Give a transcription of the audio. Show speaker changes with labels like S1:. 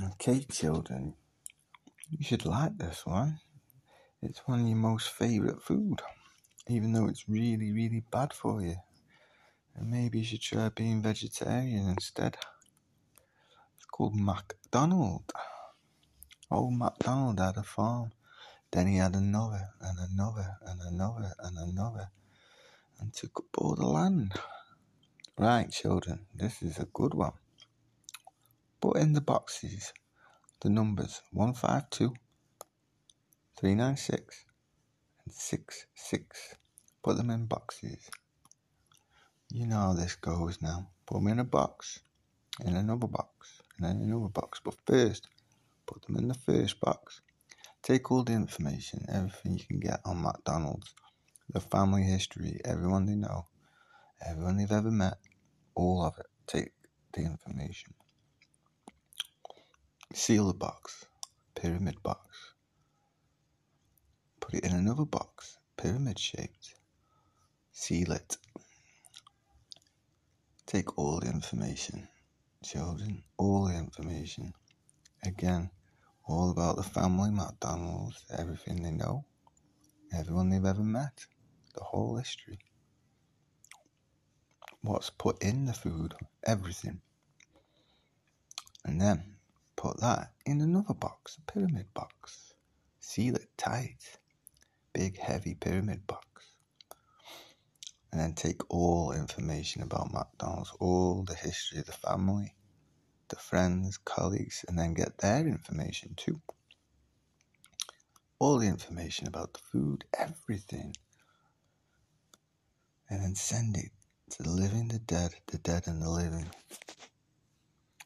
S1: Okay, children, you should like this one. It's one of your most favourite food, even though it's really, really bad for you. And maybe you should try being vegetarian instead. It's called MacDonald. Old MacDonald had a farm. Then he had another and another and another and another and took up all the land. Right, children, this is a good one. Put in the boxes the numbers 152, 396, and 66. Put them in boxes. You know how this goes now. Put them in a box, in another box, and then another box. But first, put them in the first box. Take all the information, everything you can get on McDonald's, the family history, everyone they know, everyone they've ever met, all of it. Take the information. Seal the box, pyramid box. Put it in another box, pyramid shaped. Seal it. Take all the information, children, all the information. Again, all about the family McDonald's, everything they know, everyone they've ever met, the whole history. What's put in the food, everything. And then put that in another box, a pyramid box. Seal it tight. Big, heavy pyramid box. And then take all information about McDonald's, all the history of the family, the friends, colleagues, and then get their information too. All the information about the food, everything. And then send it to the living, the dead, the dead, and the living.